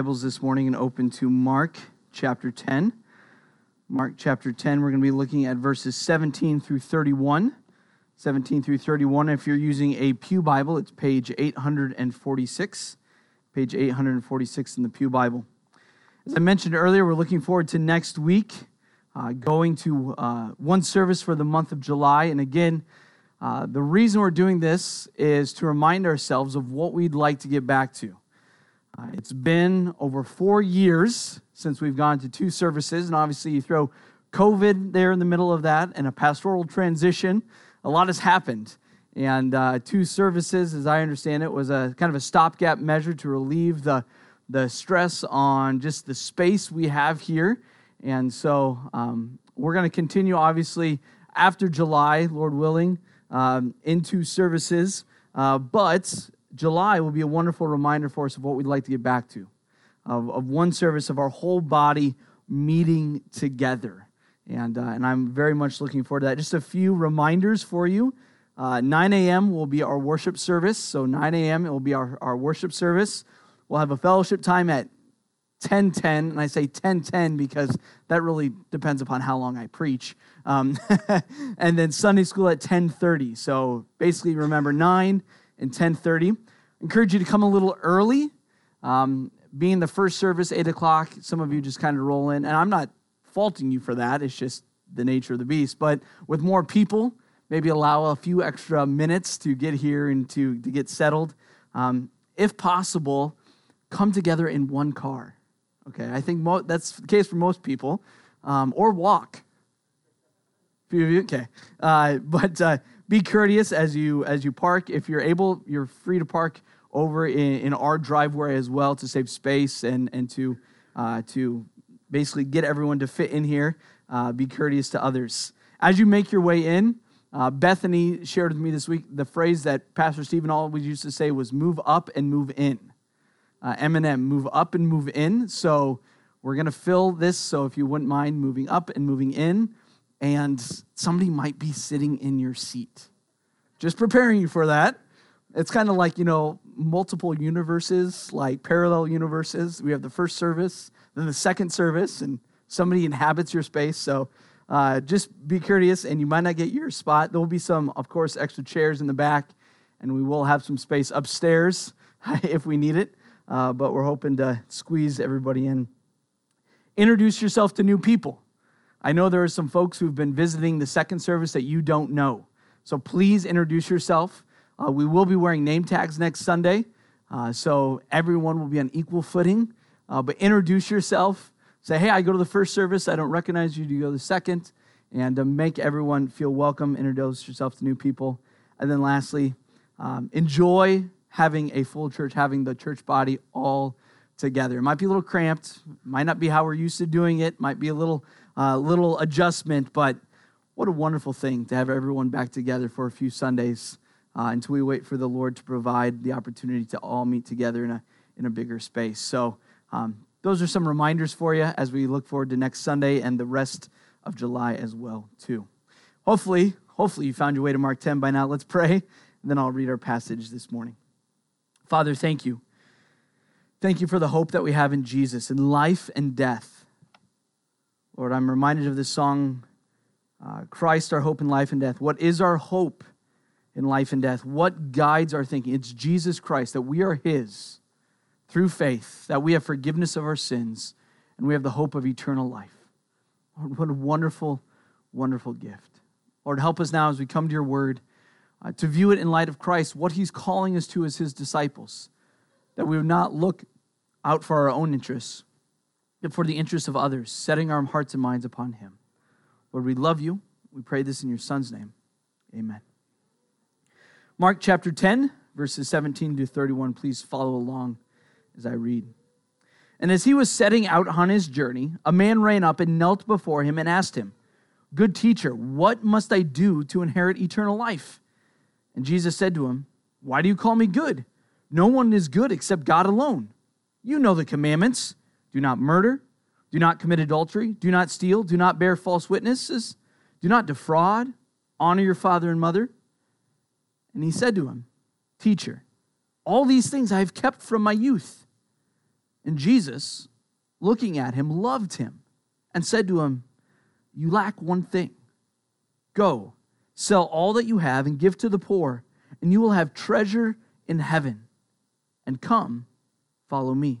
Bibles this morning and open to Mark chapter 10. Mark chapter 10, we're going to be looking at verses 17 through 31. 17 through 31. If you're using a Pew Bible, it's page 846. Page 846 in the Pew Bible. As I mentioned earlier, we're looking forward to next week, uh, going to uh, one service for the month of July. And again, uh, the reason we're doing this is to remind ourselves of what we'd like to get back to. Uh, it's been over four years since we've gone to two services, and obviously, you throw COVID there in the middle of that and a pastoral transition. A lot has happened. And uh, two services, as I understand it, was a kind of a stopgap measure to relieve the, the stress on just the space we have here. And so um, we're going to continue, obviously, after July, Lord willing, um, into services. Uh, but July will be a wonderful reminder for us of what we'd like to get back to, of, of one service of our whole body meeting together. And, uh, and I'm very much looking forward to that. Just a few reminders for you. Uh, 9 a.m. will be our worship service. So 9 a.m. it will be our, our worship service. We'll have a fellowship time at 10:10, and I say 10:10 because that really depends upon how long I preach. Um, and then Sunday school at 10:30. So basically, remember 9 and 10:30. Encourage you to come a little early. Um, being the first service, 8 o'clock, some of you just kind of roll in. And I'm not faulting you for that. It's just the nature of the beast. But with more people, maybe allow a few extra minutes to get here and to, to get settled. Um, if possible, come together in one car. Okay, I think mo- that's the case for most people. Um, or walk. Few of you, okay. Uh, but uh, be courteous as you as you park. If you're able, you're free to park over in, in our driveway as well to save space and and to uh, to basically get everyone to fit in here. Uh, be courteous to others as you make your way in. Uh, Bethany shared with me this week the phrase that Pastor Stephen always used to say was "move up and move in." Uh, Eminem, move up and move in. So we're to fill this. So if you wouldn't mind moving up and moving in, and somebody might be sitting in your seat. Just preparing you for that. It's kind of like, you know, multiple universes, like parallel universes. We have the first service, then the second service, and somebody inhabits your space. So uh, just be courteous, and you might not get your spot. There will be some, of course, extra chairs in the back, and we will have some space upstairs if we need it. Uh, but we're hoping to squeeze everybody in. Introduce yourself to new people. I know there are some folks who've been visiting the second service that you don't know. So please introduce yourself. Uh, we will be wearing name tags next Sunday, uh, so everyone will be on equal footing. Uh, but introduce yourself. Say, hey, I go to the first service. I don't recognize you. Do you go to the second? And uh, make everyone feel welcome. Introduce yourself to new people. And then lastly, um, enjoy having a full church, having the church body all together. It might be a little cramped, might not be how we're used to doing it, might be a little uh, little adjustment, but what a wonderful thing to have everyone back together for a few Sundays uh, until we wait for the Lord to provide the opportunity to all meet together in a, in a bigger space. So, um, those are some reminders for you as we look forward to next Sunday and the rest of July as well, too. Hopefully, hopefully you found your way to Mark 10 by now. Let's pray, and then I'll read our passage this morning. Father, thank you. Thank you for the hope that we have in Jesus in life and death. Lord, I'm reminded of this song, uh, Christ, our hope in life and death. What is our hope in life and death? What guides our thinking? It's Jesus Christ, that we are His through faith, that we have forgiveness of our sins, and we have the hope of eternal life. Lord, what a wonderful, wonderful gift. Lord, help us now as we come to your word uh, to view it in light of Christ, what He's calling us to as His disciples, that we would not look out for our own interests for the interests of others, setting our hearts and minds upon Him. Lord, we love you. We pray this in your Son's name. Amen. Mark chapter 10, verses 17 to 31. Please follow along as I read. And as he was setting out on his journey, a man ran up and knelt before him and asked him, Good teacher, what must I do to inherit eternal life? And Jesus said to him, Why do you call me good? No one is good except God alone. You know the commandments do not murder. Do not commit adultery. Do not steal. Do not bear false witnesses. Do not defraud. Honor your father and mother. And he said to him, Teacher, all these things I have kept from my youth. And Jesus, looking at him, loved him and said to him, You lack one thing. Go, sell all that you have and give to the poor, and you will have treasure in heaven. And come, follow me.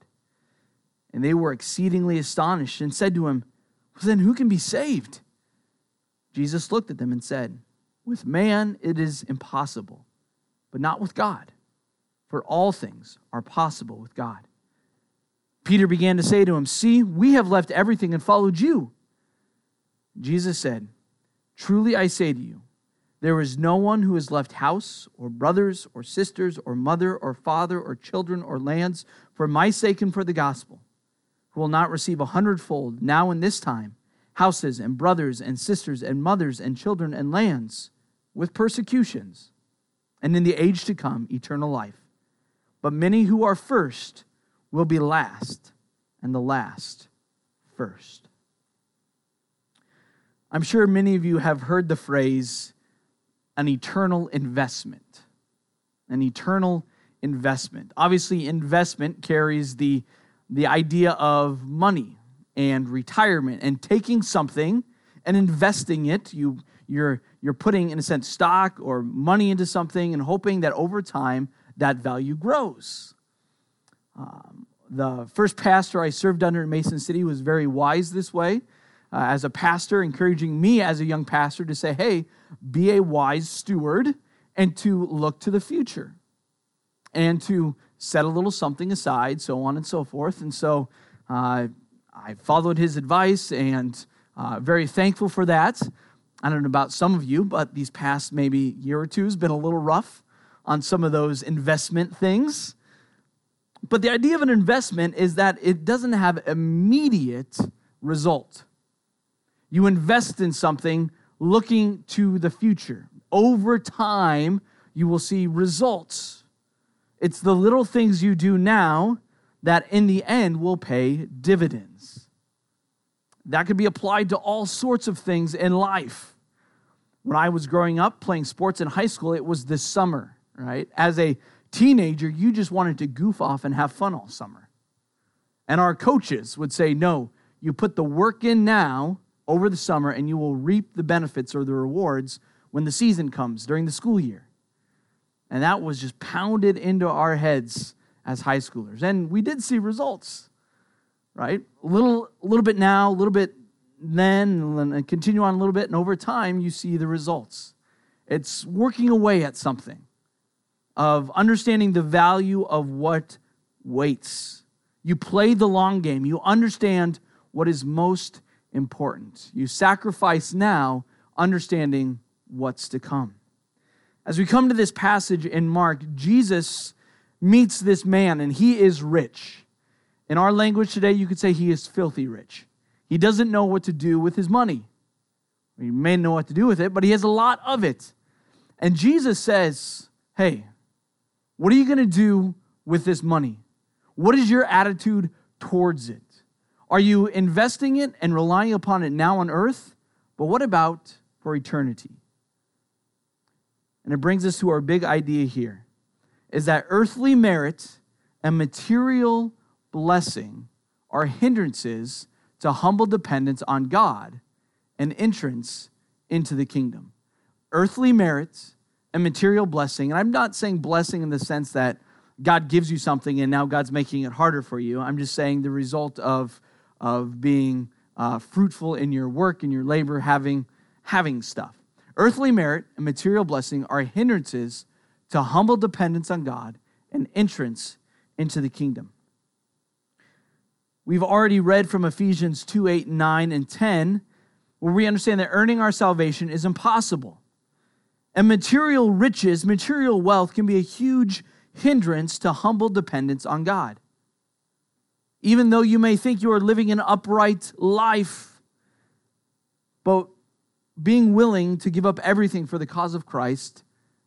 And they were exceedingly astonished and said to him, well, Then who can be saved? Jesus looked at them and said, With man it is impossible, but not with God, for all things are possible with God. Peter began to say to him, See, we have left everything and followed you. Jesus said, Truly I say to you, there is no one who has left house, or brothers, or sisters, or mother, or father, or children, or lands, for my sake and for the gospel, who will not receive a hundredfold now in this time houses, and brothers, and sisters, and mothers, and children, and lands, with persecutions, and in the age to come, eternal life. But many who are first, will be last, and the last first. I'm sure many of you have heard the phrase an eternal investment. An eternal investment. Obviously, investment carries the, the idea of money and retirement and taking something and investing it. You, you're, you're putting, in a sense, stock or money into something and hoping that over time that value grows. Um, the first pastor I served under in Mason City was very wise this way. Uh, as a pastor, encouraging me as a young pastor to say, hey, be a wise steward and to look to the future and to set a little something aside, so on and so forth. And so uh, I followed his advice and uh, very thankful for that. I don't know about some of you, but these past maybe year or two has been a little rough on some of those investment things. But the idea of an investment is that it doesn't have immediate result. You invest in something looking to the future. Over time, you will see results. It's the little things you do now that in the end will pay dividends. That could be applied to all sorts of things in life. When I was growing up playing sports in high school, it was the summer, right? As a teenager, you just wanted to goof off and have fun all summer. And our coaches would say, no, you put the work in now over the summer and you will reap the benefits or the rewards when the season comes during the school year. And that was just pounded into our heads as high schoolers. And we did see results, right? A little, a little bit now, a little bit then, and continue on a little bit. And over time, you see the results. It's working away at something of understanding the value of what waits. You play the long game, you understand what is most important. You sacrifice now, understanding what's to come. As we come to this passage in Mark, Jesus meets this man, and he is rich. In our language today, you could say he is filthy rich. He doesn't know what to do with his money. He may know what to do with it, but he has a lot of it. And Jesus says, Hey, what are you going to do with this money? What is your attitude towards it? Are you investing it and relying upon it now on earth? But what about for eternity? And it brings us to our big idea here is that earthly merit and material blessing are hindrances to humble dependence on God and entrance into the kingdom. Earthly merit and material blessing. And I'm not saying blessing in the sense that God gives you something and now God's making it harder for you. I'm just saying the result of, of being uh, fruitful in your work and your labor, having, having stuff. Earthly merit and material blessing are hindrances to humble dependence on God and entrance into the kingdom. We've already read from Ephesians 2 8, 9, and 10, where we understand that earning our salvation is impossible. And material riches, material wealth can be a huge hindrance to humble dependence on God. even though you may think you are living an upright life, but being willing to give up everything for the cause of Christ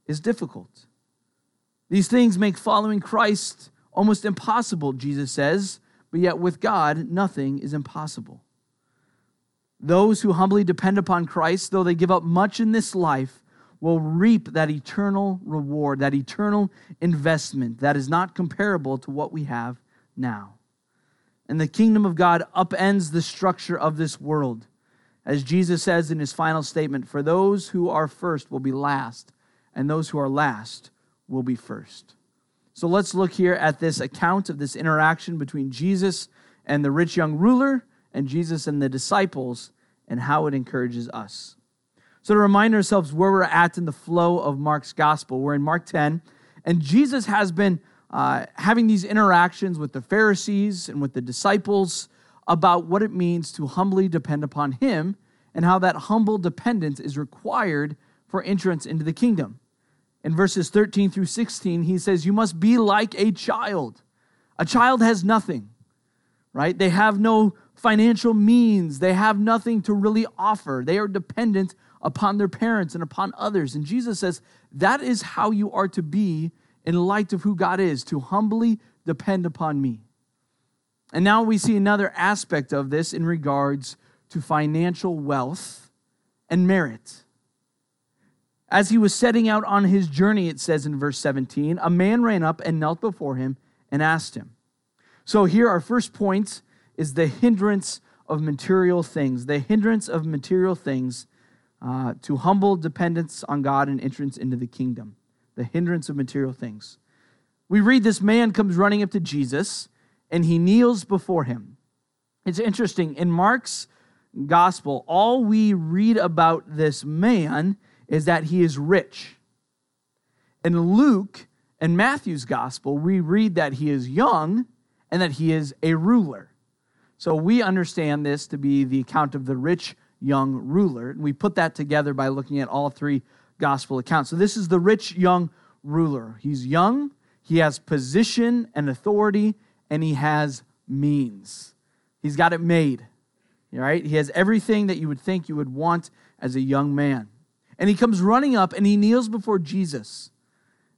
is difficult. These things make following Christ almost impossible, Jesus says, but yet with God, nothing is impossible. Those who humbly depend upon Christ, though they give up much in this life, will reap that eternal reward, that eternal investment that is not comparable to what we have now. And the kingdom of God upends the structure of this world. As Jesus says in his final statement, for those who are first will be last, and those who are last will be first. So let's look here at this account of this interaction between Jesus and the rich young ruler and Jesus and the disciples and how it encourages us. So, to remind ourselves where we're at in the flow of Mark's gospel, we're in Mark 10, and Jesus has been uh, having these interactions with the Pharisees and with the disciples about what it means to humbly depend upon Him and how that humble dependence is required for entrance into the kingdom. In verses 13 through 16, he says, You must be like a child. A child has nothing, right? They have no financial means, they have nothing to really offer. They are dependent upon their parents and upon others. And Jesus says, That is how you are to be in light of who God is, to humbly depend upon me. And now we see another aspect of this in regards to financial wealth and merit. As he was setting out on his journey, it says in verse 17, a man ran up and knelt before him and asked him. So, here, our first point is the hindrance of material things, the hindrance of material things uh, to humble dependence on God and entrance into the kingdom, the hindrance of material things. We read this man comes running up to Jesus and he kneels before him. It's interesting. In Mark's gospel, all we read about this man is that he is rich. In Luke and Matthew's gospel, we read that he is young and that he is a ruler. So we understand this to be the account of the rich young ruler. And we put that together by looking at all three gospel accounts. So this is the rich young ruler. He's young, he has position and authority, and he has means. He's got it made. Right? He has everything that you would think you would want as a young man. And he comes running up and he kneels before Jesus.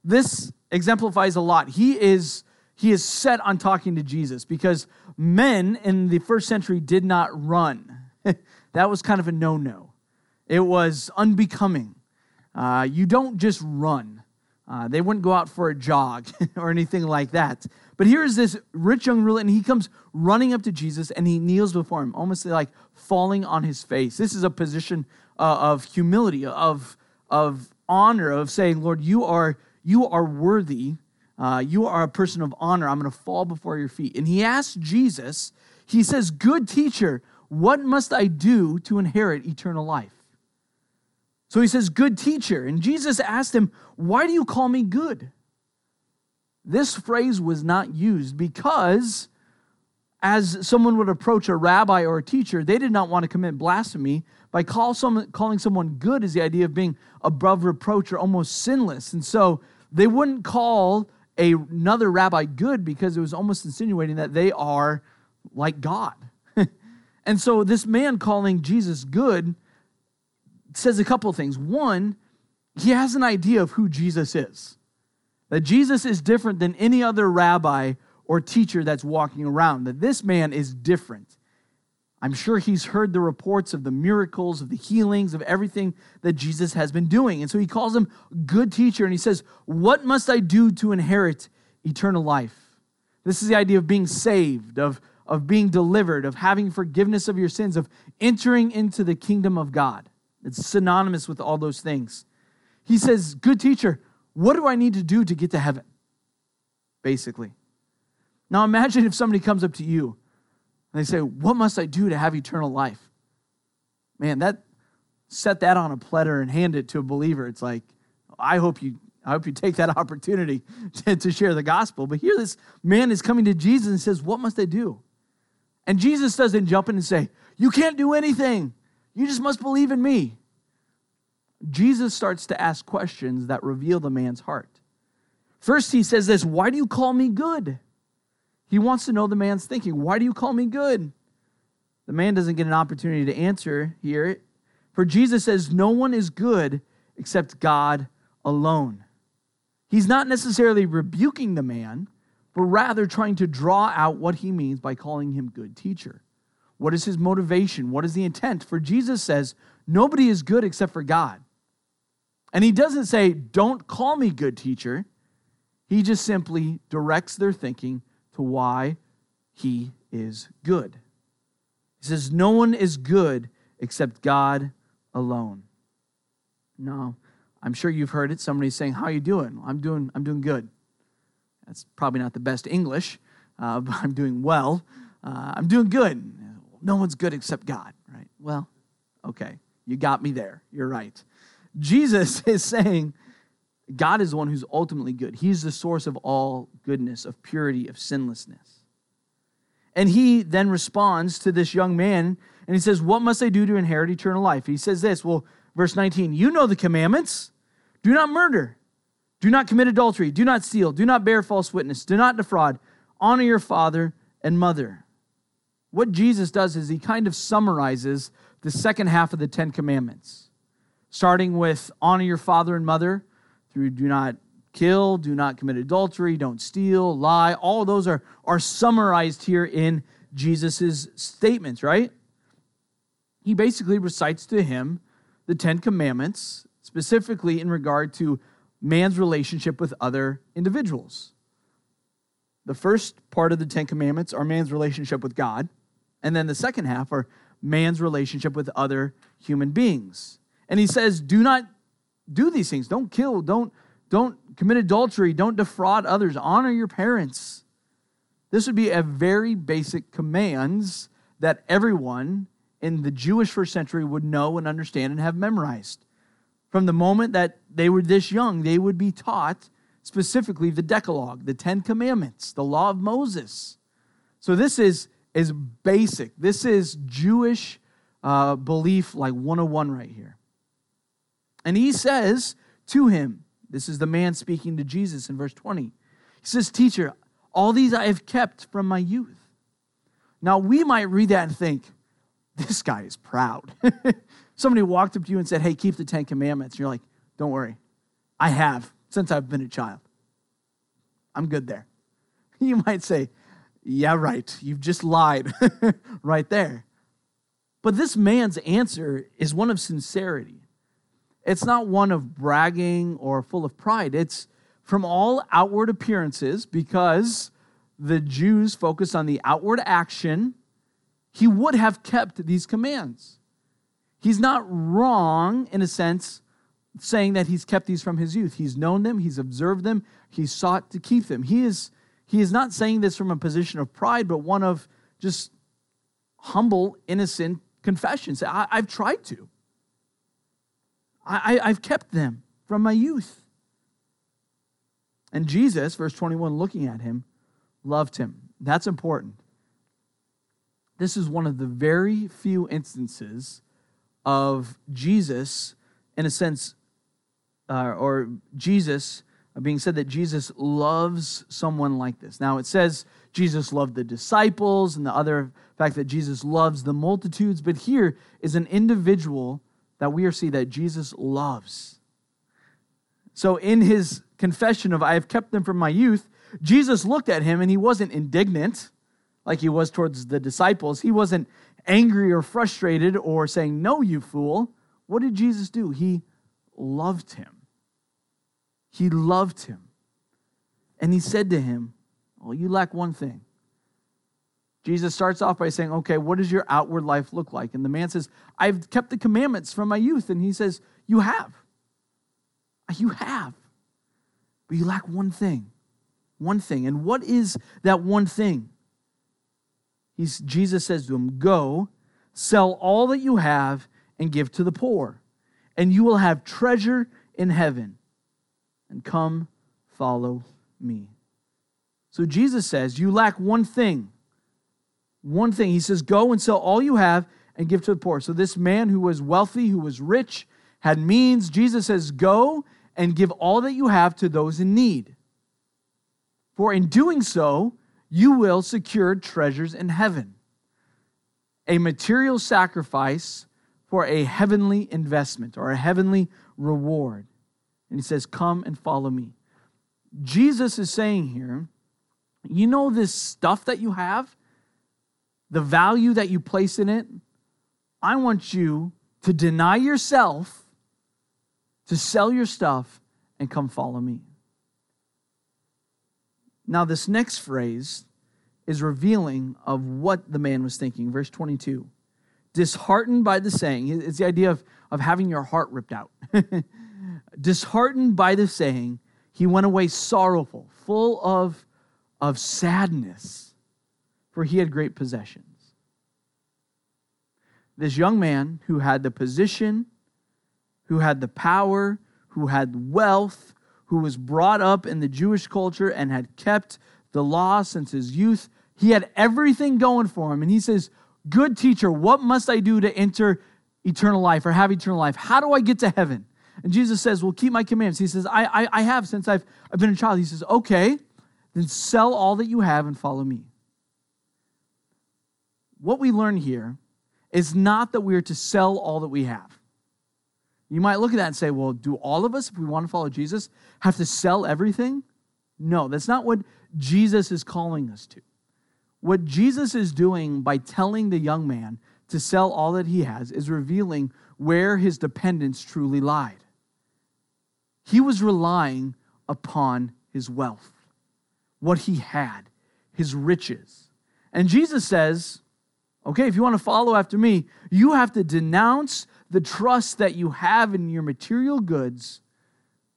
This exemplifies a lot. He is he is set on talking to Jesus because men in the first century did not run. that was kind of a no-no. It was unbecoming. Uh, you don't just run. Uh, they wouldn't go out for a jog or anything like that. But here's this rich young ruler, and he comes running up to Jesus and he kneels before him, almost like falling on his face. This is a position uh, of humility, of, of honor, of saying, Lord, you are, you are worthy. Uh, you are a person of honor. I'm going to fall before your feet. And he asks Jesus, he says, Good teacher, what must I do to inherit eternal life? So he says, Good teacher. And Jesus asked him, Why do you call me good? This phrase was not used because as someone would approach a rabbi or a teacher, they did not want to commit blasphemy by call calling someone good is the idea of being above reproach or almost sinless. And so they wouldn't call a, another rabbi good because it was almost insinuating that they are like God. and so this man calling Jesus good says a couple things. One, he has an idea of who Jesus is. That Jesus is different than any other rabbi or teacher that's walking around. That this man is different. I'm sure he's heard the reports of the miracles, of the healings, of everything that Jesus has been doing. And so he calls him good teacher and he says, What must I do to inherit eternal life? This is the idea of being saved, of, of being delivered, of having forgiveness of your sins, of entering into the kingdom of God. It's synonymous with all those things. He says, Good teacher, what do I need to do to get to heaven? Basically. Now imagine if somebody comes up to you and they say, What must I do to have eternal life? Man, that set that on a platter and hand it to a believer. It's like, I hope you I hope you take that opportunity to, to share the gospel. But here this man is coming to Jesus and says, What must I do? And Jesus doesn't jump in and say, You can't do anything. You just must believe in me. Jesus starts to ask questions that reveal the man's heart. First, he says this Why do you call me good? He wants to know the man's thinking. Why do you call me good? The man doesn't get an opportunity to answer here. For Jesus says, No one is good except God alone. He's not necessarily rebuking the man, but rather trying to draw out what he means by calling him good teacher. What is his motivation? What is the intent? For Jesus says, Nobody is good except for God. And he doesn't say, Don't call me good teacher. He just simply directs their thinking to why he is good. He says, No one is good except God alone. No, I'm sure you've heard it. Somebody's saying, How are you doing? I'm doing, I'm doing good. That's probably not the best English, uh, but I'm doing well. Uh, I'm doing good. No one's good except God, right? Well, okay, you got me there. You're right. Jesus is saying God is the one who's ultimately good. He's the source of all goodness, of purity, of sinlessness. And he then responds to this young man and he says, What must I do to inherit eternal life? He says this, well, verse 19, you know the commandments. Do not murder. Do not commit adultery. Do not steal. Do not bear false witness. Do not defraud. Honor your father and mother. What Jesus does is he kind of summarizes the second half of the Ten Commandments, starting with honor your father and mother through do not kill, do not commit adultery, don't steal, lie. All those are, are summarized here in Jesus' statements, right? He basically recites to him the Ten Commandments, specifically in regard to man's relationship with other individuals. The first part of the Ten Commandments are man's relationship with God, and then the second half are man's relationship with other human beings. And he says, Do not do these things. Don't kill, don't, don't commit adultery, don't defraud others, honor your parents. This would be a very basic commands that everyone in the Jewish first century would know and understand and have memorized. From the moment that they were this young, they would be taught specifically the Decalogue, the Ten Commandments, the law of Moses. So this is, is basic. This is Jewish uh, belief like 101 right here. And he says to him, this is the man speaking to Jesus in verse 20. He says, Teacher, all these I have kept from my youth. Now, we might read that and think, this guy is proud. Somebody walked up to you and said, Hey, keep the Ten Commandments. And you're like, Don't worry, I have since I've been a child. I'm good there. You might say, Yeah, right. You've just lied right there. But this man's answer is one of sincerity. It's not one of bragging or full of pride. It's from all outward appearances because the Jews focused on the outward action. He would have kept these commands. He's not wrong in a sense saying that he's kept these from his youth. He's known them, he's observed them, he's sought to keep them. He is he is not saying this from a position of pride, but one of just humble, innocent confession. Say, I, have tried to. I, I've kept them from my youth. And Jesus, verse 21, looking at him, loved him. That's important. This is one of the very few instances of Jesus, in a sense, uh, or Jesus being said that Jesus loves someone like this. Now, it says Jesus loved the disciples and the other fact that Jesus loves the multitudes, but here is an individual that we are see that Jesus loves. So in his confession of I have kept them from my youth, Jesus looked at him and he wasn't indignant like he was towards the disciples. He wasn't angry or frustrated or saying, No, you fool. What did Jesus do? He loved him. He loved him. And he said to him, Well, you lack one thing. Jesus starts off by saying, Okay, what does your outward life look like? And the man says, I've kept the commandments from my youth. And he says, You have. You have. But you lack one thing. One thing. And what is that one thing? He's, Jesus says to him, Go, sell all that you have, and give to the poor, and you will have treasure in heaven. And come, follow me. So Jesus says, You lack one thing one thing. He says, Go and sell all you have and give to the poor. So, this man who was wealthy, who was rich, had means, Jesus says, Go and give all that you have to those in need. For in doing so, you will secure treasures in heaven. A material sacrifice for a heavenly investment or a heavenly reward. And he says, Come and follow me. Jesus is saying here, you know, this stuff that you have, the value that you place in it, I want you to deny yourself, to sell your stuff, and come follow me. Now, this next phrase is revealing of what the man was thinking. Verse 22 disheartened by the saying, it's the idea of, of having your heart ripped out. disheartened by the saying, he went away sorrowful, full of, of sadness, for he had great possessions. This young man who had the position, who had the power, who had wealth, who was brought up in the Jewish culture and had kept the law since his youth. He had everything going for him. And he says, Good teacher, what must I do to enter eternal life or have eternal life? How do I get to heaven? And Jesus says, Well, keep my commandments. He says, I, I, I have since I've, I've been a child. He says, Okay, then sell all that you have and follow me. What we learn here is not that we are to sell all that we have. You might look at that and say, well, do all of us, if we want to follow Jesus, have to sell everything? No, that's not what Jesus is calling us to. What Jesus is doing by telling the young man to sell all that he has is revealing where his dependence truly lied. He was relying upon his wealth, what he had, his riches. And Jesus says, okay, if you want to follow after me, you have to denounce the trust that you have in your material goods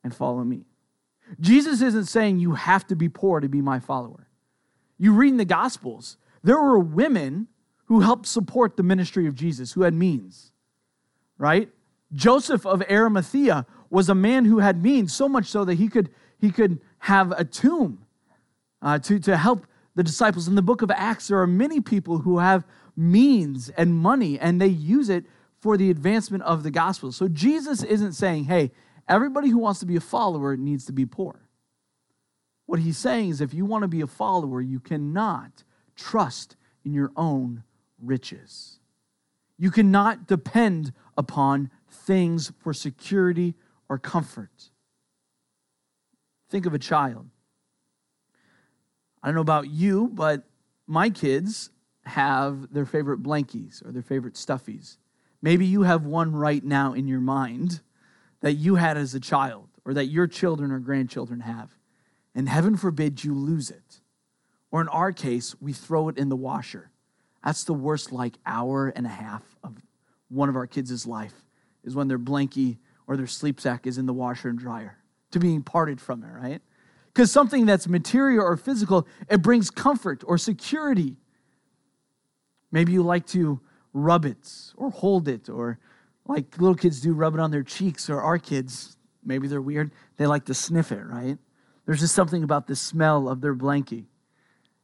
and follow me. Jesus isn't saying you have to be poor to be my follower. You read in the Gospels, there were women who helped support the ministry of Jesus, who had means, right? Joseph of Arimathea was a man who had means, so much so that he could, he could have a tomb uh, to, to help the disciples. In the book of Acts, there are many people who have means and money, and they use it for the advancement of the gospel. So Jesus isn't saying, hey, everybody who wants to be a follower needs to be poor. What he's saying is if you want to be a follower, you cannot trust in your own riches. You cannot depend upon things for security or comfort. Think of a child. I don't know about you, but my kids have their favorite blankies or their favorite stuffies. Maybe you have one right now in your mind that you had as a child or that your children or grandchildren have. And heaven forbid you lose it. Or in our case, we throw it in the washer. That's the worst, like, hour and a half of one of our kids' life is when their blankie or their sleep sack is in the washer and dryer to being parted from it, right? Because something that's material or physical, it brings comfort or security. Maybe you like to rub it or hold it or like little kids do rub it on their cheeks or our kids maybe they're weird they like to sniff it right there's just something about the smell of their blankie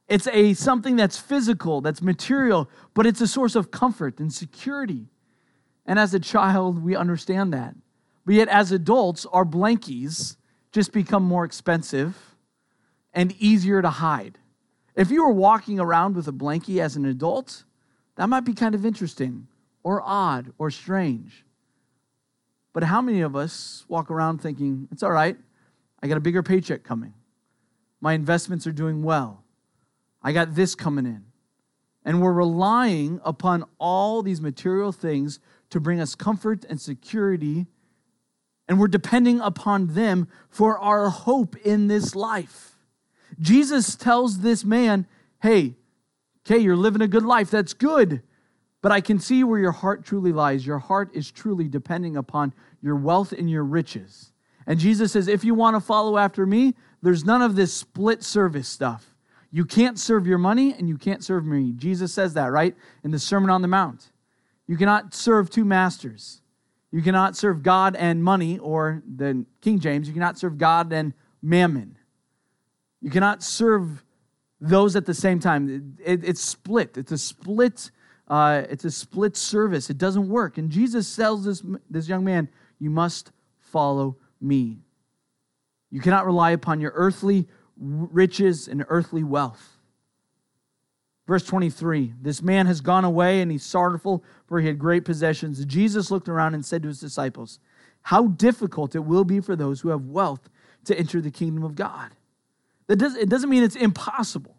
it's a something that's physical that's material but it's a source of comfort and security and as a child we understand that but yet as adults our blankies just become more expensive and easier to hide if you were walking around with a blankie as an adult that might be kind of interesting or odd or strange. But how many of us walk around thinking, it's all right, I got a bigger paycheck coming. My investments are doing well. I got this coming in. And we're relying upon all these material things to bring us comfort and security. And we're depending upon them for our hope in this life. Jesus tells this man, hey, Okay, you're living a good life. That's good. But I can see where your heart truly lies. Your heart is truly depending upon your wealth and your riches. And Jesus says, if you want to follow after me, there's none of this split service stuff. You can't serve your money and you can't serve me. Jesus says that, right? In the Sermon on the Mount. You cannot serve two masters. You cannot serve God and money, or the King James, you cannot serve God and mammon. You cannot serve those at the same time. It, it's split. It's a split. Uh, it's a split service. It doesn't work. And Jesus tells this this young man, "You must follow me. You cannot rely upon your earthly riches and earthly wealth. Verse 23 This man has gone away and he's sorrowful, for he had great possessions. Jesus looked around and said to his disciples, How difficult it will be for those who have wealth to enter the kingdom of God. That does, it doesn't mean it's impossible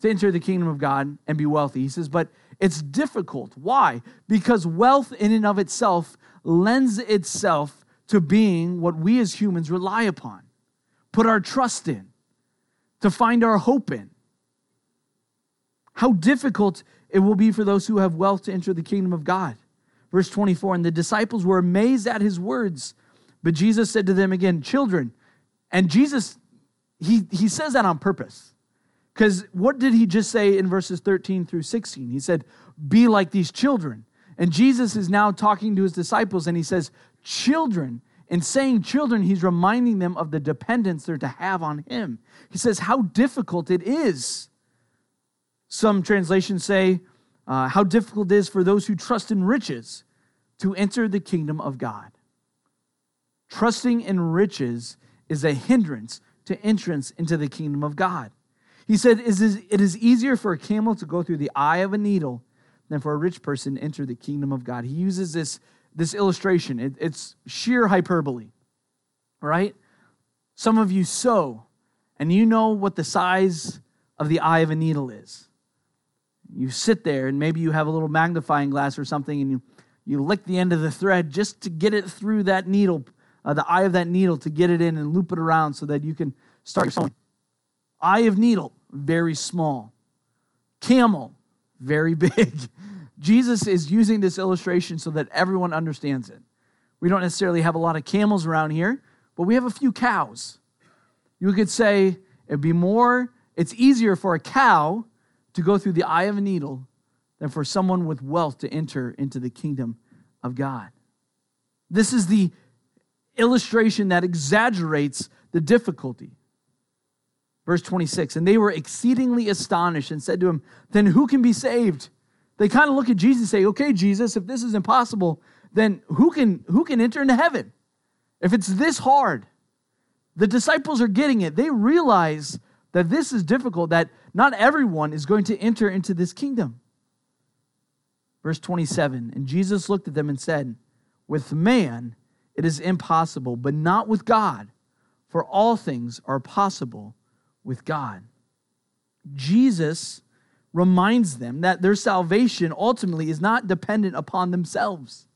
to enter the kingdom of God and be wealthy. He says, but it's difficult. Why? Because wealth in and of itself lends itself to being what we as humans rely upon, put our trust in, to find our hope in. How difficult it will be for those who have wealth to enter the kingdom of God. Verse 24 And the disciples were amazed at his words, but Jesus said to them again, Children, and Jesus, he, he says that on purpose. Because what did he just say in verses 13 through 16? He said, Be like these children. And Jesus is now talking to his disciples and he says, Children. And saying children, he's reminding them of the dependence they're to have on him. He says, How difficult it is. Some translations say, uh, How difficult it is for those who trust in riches to enter the kingdom of God. Trusting in riches is a hindrance to entrance into the kingdom of God. He said, It is easier for a camel to go through the eye of a needle than for a rich person to enter the kingdom of God. He uses this, this illustration, it, it's sheer hyperbole, right? Some of you sew, and you know what the size of the eye of a needle is. You sit there, and maybe you have a little magnifying glass or something, and you, you lick the end of the thread just to get it through that needle uh, the eye of that needle to get it in and loop it around so that you can start sewing. Eye of needle, very small. Camel, very big. Jesus is using this illustration so that everyone understands it. We don't necessarily have a lot of camels around here, but we have a few cows. You could say it'd be more, it's easier for a cow to go through the eye of a needle than for someone with wealth to enter into the kingdom of God. This is the illustration that exaggerates the difficulty. Verse 26 And they were exceedingly astonished and said to him, Then who can be saved? They kind of look at Jesus and say, Okay, Jesus, if this is impossible, then who can, who can enter into heaven? If it's this hard, the disciples are getting it. They realize that this is difficult, that not everyone is going to enter into this kingdom. Verse 27 And Jesus looked at them and said, With man, it is impossible, but not with God, for all things are possible with God. Jesus reminds them that their salvation ultimately is not dependent upon themselves.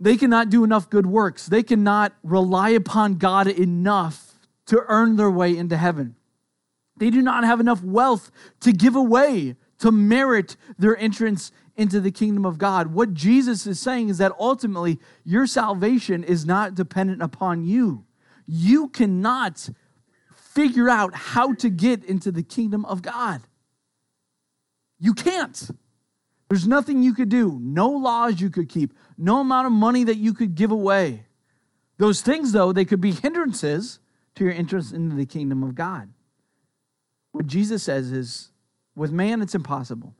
They cannot do enough good works. They cannot rely upon God enough to earn their way into heaven. They do not have enough wealth to give away to merit their entrance into the kingdom of God. What Jesus is saying is that ultimately your salvation is not dependent upon you. You cannot figure out how to get into the kingdom of God. You can't. There's nothing you could do, no laws you could keep, no amount of money that you could give away. Those things, though, they could be hindrances to your entrance into the kingdom of God. What Jesus says is, with man, it's impossible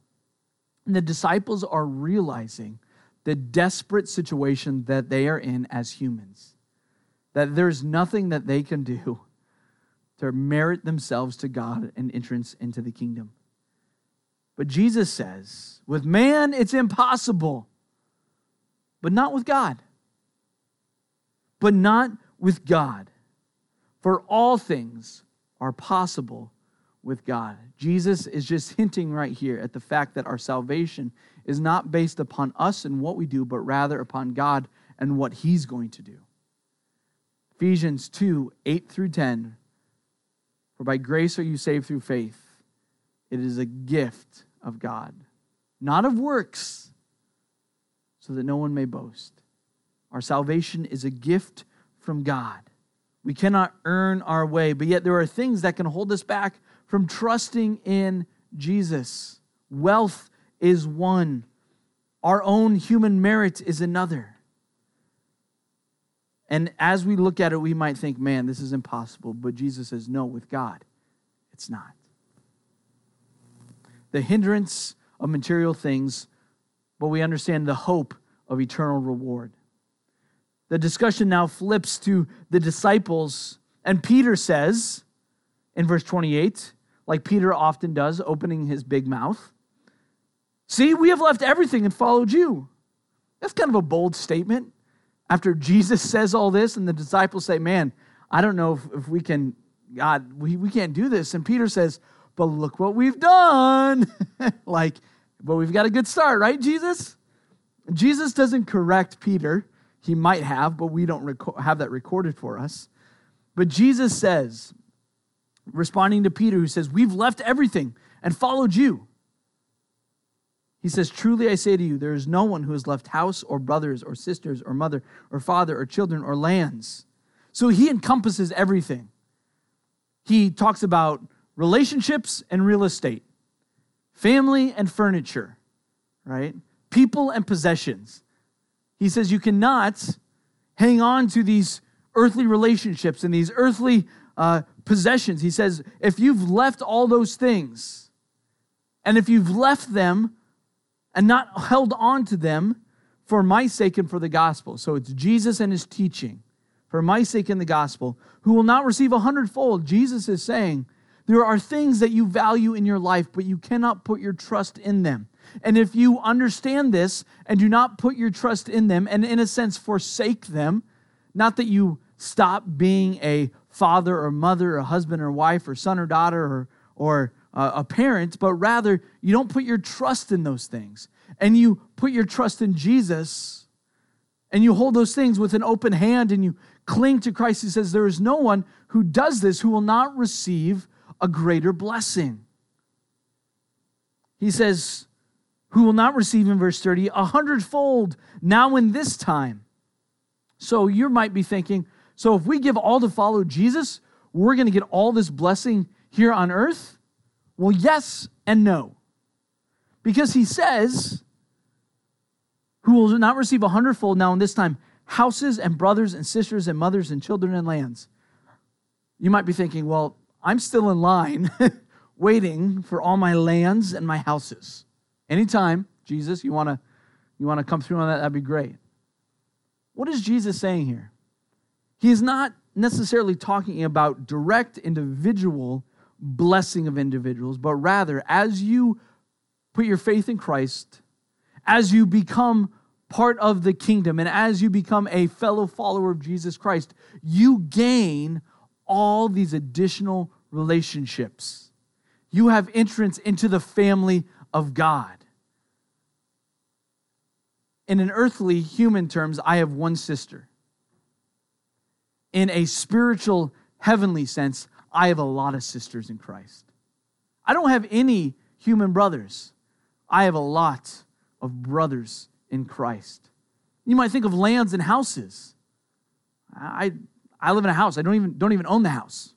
and the disciples are realizing the desperate situation that they are in as humans, that there's nothing that they can do to merit themselves to God and entrance into the kingdom. But Jesus says, with man, it's impossible, but not with God. But not with God. For all things are possible with God. Jesus is just hinting right here at the fact that our salvation is not based upon us and what we do, but rather upon God and what He's going to do. Ephesians 2 8 through 10. For by grace are you saved through faith. It is a gift of God, not of works, so that no one may boast. Our salvation is a gift from God. We cannot earn our way, but yet there are things that can hold us back from trusting in Jesus. Wealth is one, our own human merit is another. And as we look at it, we might think, man, this is impossible. But Jesus says, no, with God, it's not. The hindrance of material things, but we understand the hope of eternal reward. The discussion now flips to the disciples, and Peter says in verse 28 like Peter often does, opening his big mouth. See, we have left everything and followed you. That's kind of a bold statement. After Jesus says all this, and the disciples say, Man, I don't know if, if we can, God, we, we can't do this. And Peter says, But look what we've done. like, but we've got a good start, right, Jesus? Jesus doesn't correct Peter. He might have, but we don't have that recorded for us. But Jesus says, responding to Peter, who says, We've left everything and followed you. He says, Truly I say to you, there is no one who has left house or brothers or sisters or mother or father or children or lands. So he encompasses everything. He talks about relationships and real estate, family and furniture, right? People and possessions. He says you cannot hang on to these earthly relationships and these earthly uh, possessions. He says, if you've left all those things, and if you've left them and not held on to them for my sake and for the gospel, so it's Jesus and his teaching, for my sake and the gospel, who will not receive a hundredfold, Jesus is saying, there are things that you value in your life, but you cannot put your trust in them. And if you understand this and do not put your trust in them, and in a sense forsake them, not that you stop being a father or mother or husband or wife or son or daughter or, or uh, a parent, but rather you don't put your trust in those things. And you put your trust in Jesus and you hold those things with an open hand and you cling to Christ. He says, There is no one who does this who will not receive a greater blessing. He says, Who will not receive in verse 30 a hundredfold now in this time. So you might be thinking, so if we give all to follow Jesus, we're going to get all this blessing here on earth? Well, yes and no. Because he says, who will not receive a hundredfold now in this time, houses and brothers and sisters and mothers and children and lands. You might be thinking, well, I'm still in line waiting for all my lands and my houses. Anytime, Jesus, you want to you want to come through on that, that'd be great. What is Jesus saying here? He is not necessarily talking about direct individual blessing of individuals, but rather as you put your faith in Christ, as you become part of the kingdom, and as you become a fellow follower of Jesus Christ, you gain all these additional relationships. You have entrance into the family of God. In an earthly human terms, I have one sister in a spiritual, heavenly sense, I have a lot of sisters in Christ. I don't have any human brothers. I have a lot of brothers in Christ. You might think of lands and houses. I, I live in a house. I don't even, don't even own the house.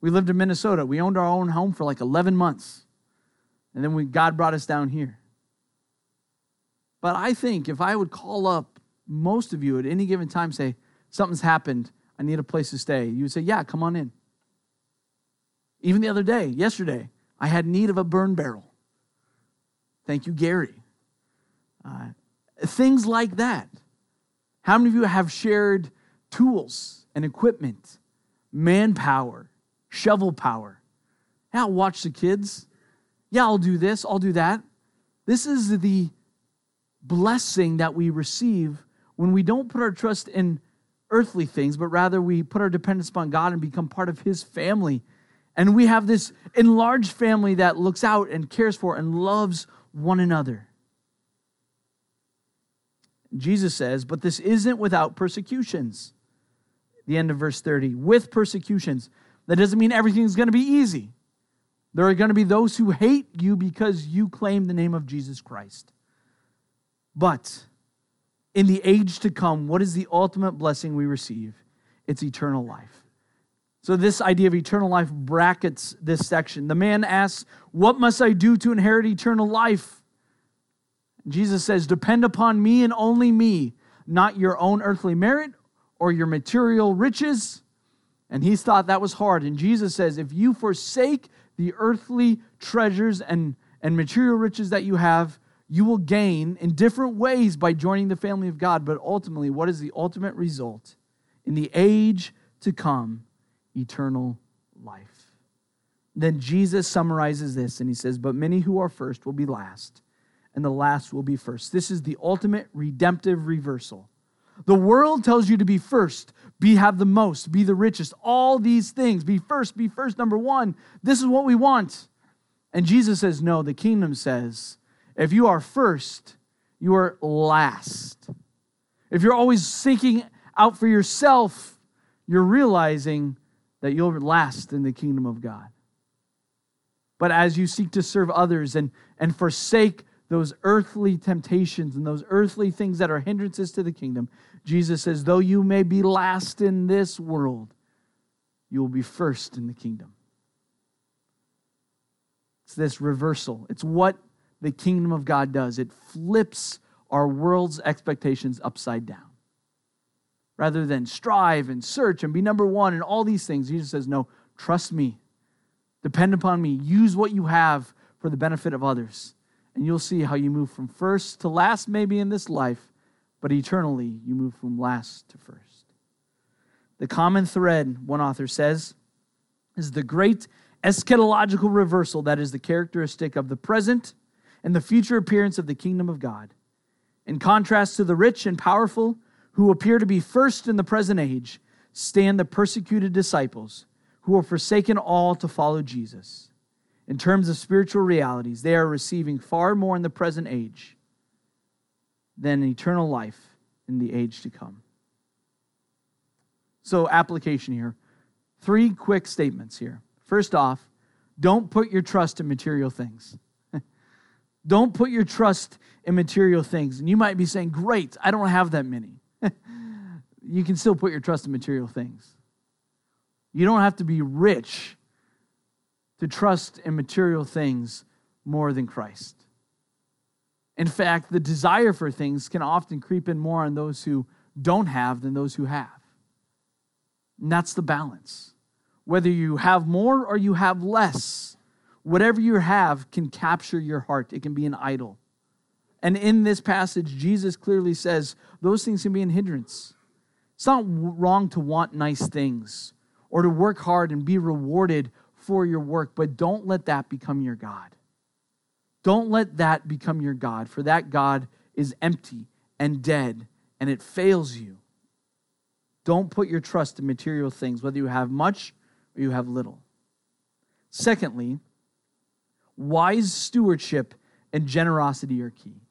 We lived in Minnesota. We owned our own home for like 11 months. And then we, God brought us down here. But I think if I would call up most of you at any given time, say, something's happened, I need a place to stay. You would say, Yeah, come on in. Even the other day, yesterday, I had need of a burn barrel. Thank you, Gary. Uh, things like that. How many of you have shared tools and equipment, manpower, shovel power? Yeah, I'll watch the kids. Yeah, I'll do this, I'll do that. This is the blessing that we receive when we don't put our trust in earthly things, but rather we put our dependence upon God and become part of His family. And we have this enlarged family that looks out and cares for and loves one another. Jesus says, but this isn't without persecutions. The end of verse 30. With persecutions. That doesn't mean everything's going to be easy. There are going to be those who hate you because you claim the name of Jesus Christ. But in the age to come, what is the ultimate blessing we receive? It's eternal life. So, this idea of eternal life brackets this section. The man asks, What must I do to inherit eternal life? Jesus says, Depend upon me and only me, not your own earthly merit or your material riches. And he thought that was hard. And Jesus says, If you forsake the earthly treasures and, and material riches that you have, you will gain in different ways by joining the family of God. But ultimately, what is the ultimate result? In the age to come, eternal life. then Jesus summarizes this and he says, But many who are first will be last, and the last will be first. This is the ultimate redemptive reversal. The world tells you to be first, be have the most, be the richest, all these things. Be first, be first, number one. This is what we want. And Jesus says, No, the kingdom says, if you are first, you are last. If you're always seeking out for yourself, you're realizing that you'll last in the kingdom of God. But as you seek to serve others and, and forsake those earthly temptations and those earthly things that are hindrances to the kingdom, Jesus says, though you may be last in this world, you will be first in the kingdom. It's this reversal. It's what the kingdom of God does. It flips our world's expectations upside down. Rather than strive and search and be number one and all these things, Jesus says, No, trust me. Depend upon me. Use what you have for the benefit of others. And you'll see how you move from first to last, maybe in this life, but eternally you move from last to first. The common thread, one author says, is the great eschatological reversal that is the characteristic of the present and the future appearance of the kingdom of God. In contrast to the rich and powerful who appear to be first in the present age, stand the persecuted disciples who have forsaken all to follow Jesus. In terms of spiritual realities, they are receiving far more in the present age than eternal life in the age to come. So, application here. Three quick statements here. First off, don't put your trust in material things. Don't put your trust in material things. And you might be saying, Great, I don't have that many. you can still put your trust in material things. You don't have to be rich to trust in material things more than Christ. In fact, the desire for things can often creep in more on those who don't have than those who have. And that's the balance. Whether you have more or you have less, whatever you have can capture your heart. It can be an idol. And in this passage, Jesus clearly says those things can be an hindrance. It's not wrong to want nice things or to work hard and be rewarded for your work, but don't let that become your God. Don't let that become your God, for that God is empty and dead and it fails you. Don't put your trust in material things, whether you have much or you have little. Secondly, wise stewardship and generosity are key.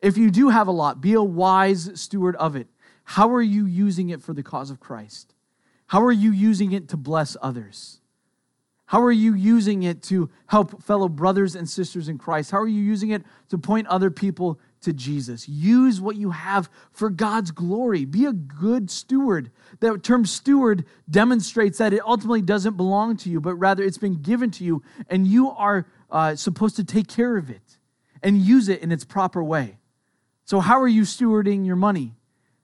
If you do have a lot, be a wise steward of it. How are you using it for the cause of Christ? How are you using it to bless others? How are you using it to help fellow brothers and sisters in Christ? How are you using it to point other people to Jesus? Use what you have for God's glory. Be a good steward. That term steward demonstrates that it ultimately doesn't belong to you, but rather it's been given to you, and you are uh, supposed to take care of it and use it in its proper way. So, how are you stewarding your money?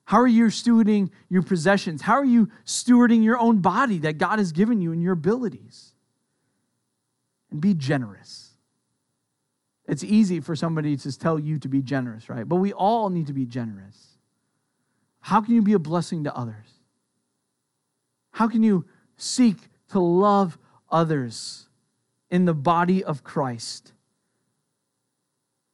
How are you stewarding your possessions? How are you stewarding your own body that God has given you and your abilities? And be generous. It's easy for somebody to tell you to be generous, right? But we all need to be generous. How can you be a blessing to others? How can you seek to love others in the body of Christ?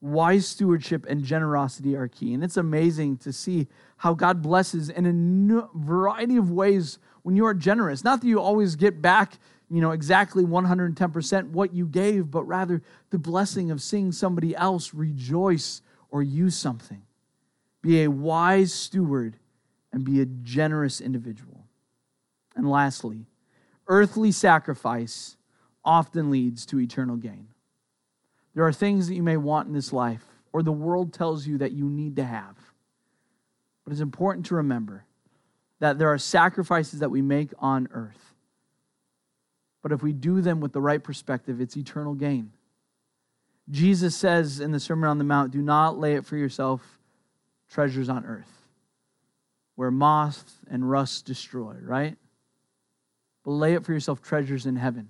Wise stewardship and generosity are key. And it's amazing to see how God blesses in a variety of ways when you are generous. Not that you always get back, you know, exactly 110% what you gave, but rather the blessing of seeing somebody else rejoice or use something. Be a wise steward and be a generous individual. And lastly, earthly sacrifice often leads to eternal gain. There are things that you may want in this life, or the world tells you that you need to have. But it's important to remember that there are sacrifices that we make on earth. But if we do them with the right perspective, it's eternal gain. Jesus says in the Sermon on the Mount, do not lay it for yourself treasures on earth, where moth and rust destroy, right? But lay it for yourself treasures in heaven,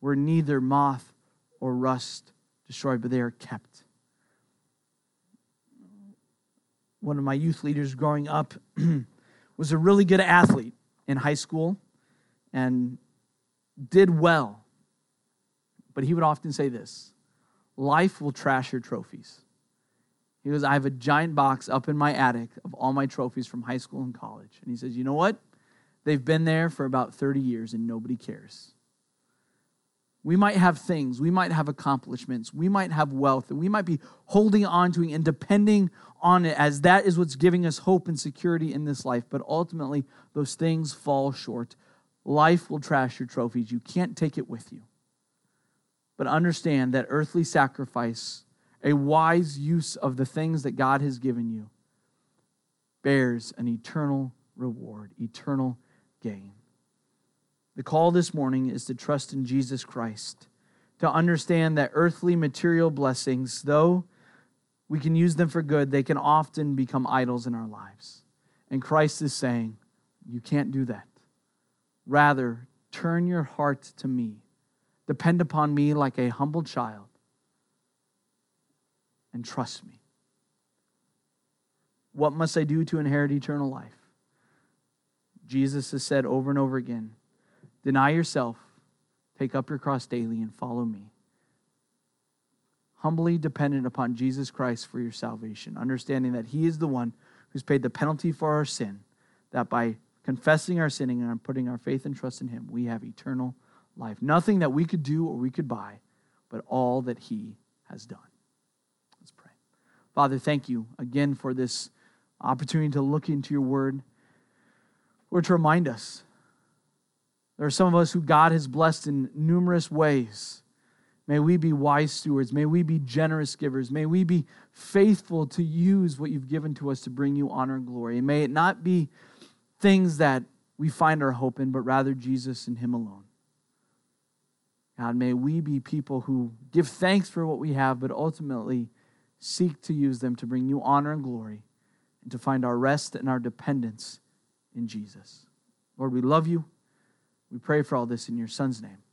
where neither moth or rust destroy, but they are kept one of my youth leaders growing up, was a really good athlete in high school and did well but he would often say this life will trash your trophies. He goes, I have a giant box up in my attic of all my trophies from high school and college. And he says, You know what? They've been there for about 30 years and nobody cares. We might have things, we might have accomplishments, we might have wealth, and we might be holding on to it and depending on it as that is what's giving us hope and security in this life. But ultimately, those things fall short. Life will trash your trophies. You can't take it with you. But understand that earthly sacrifice, a wise use of the things that God has given you, bears an eternal reward, eternal gain. The call this morning is to trust in Jesus Christ, to understand that earthly material blessings, though we can use them for good, they can often become idols in our lives. And Christ is saying, You can't do that. Rather, turn your heart to me. Depend upon me like a humble child and trust me. What must I do to inherit eternal life? Jesus has said over and over again Deny yourself, take up your cross daily, and follow me. Humbly dependent upon Jesus Christ for your salvation, understanding that He is the one who's paid the penalty for our sin, that by confessing our sinning and putting our faith and trust in Him, we have eternal life. Nothing that we could do or we could buy, but all that He has done. Let's pray. Father, thank you again for this opportunity to look into your word. or to remind us there are some of us who God has blessed in numerous ways. May we be wise stewards. May we be generous givers. May we be faithful to use what you've given to us to bring you honor and glory. And may it not be things that we find our hope in, but rather Jesus and Him alone. God, may we be people who give thanks for what we have, but ultimately seek to use them to bring you honor and glory and to find our rest and our dependence in Jesus. Lord, we love you. We pray for all this in your Son's name.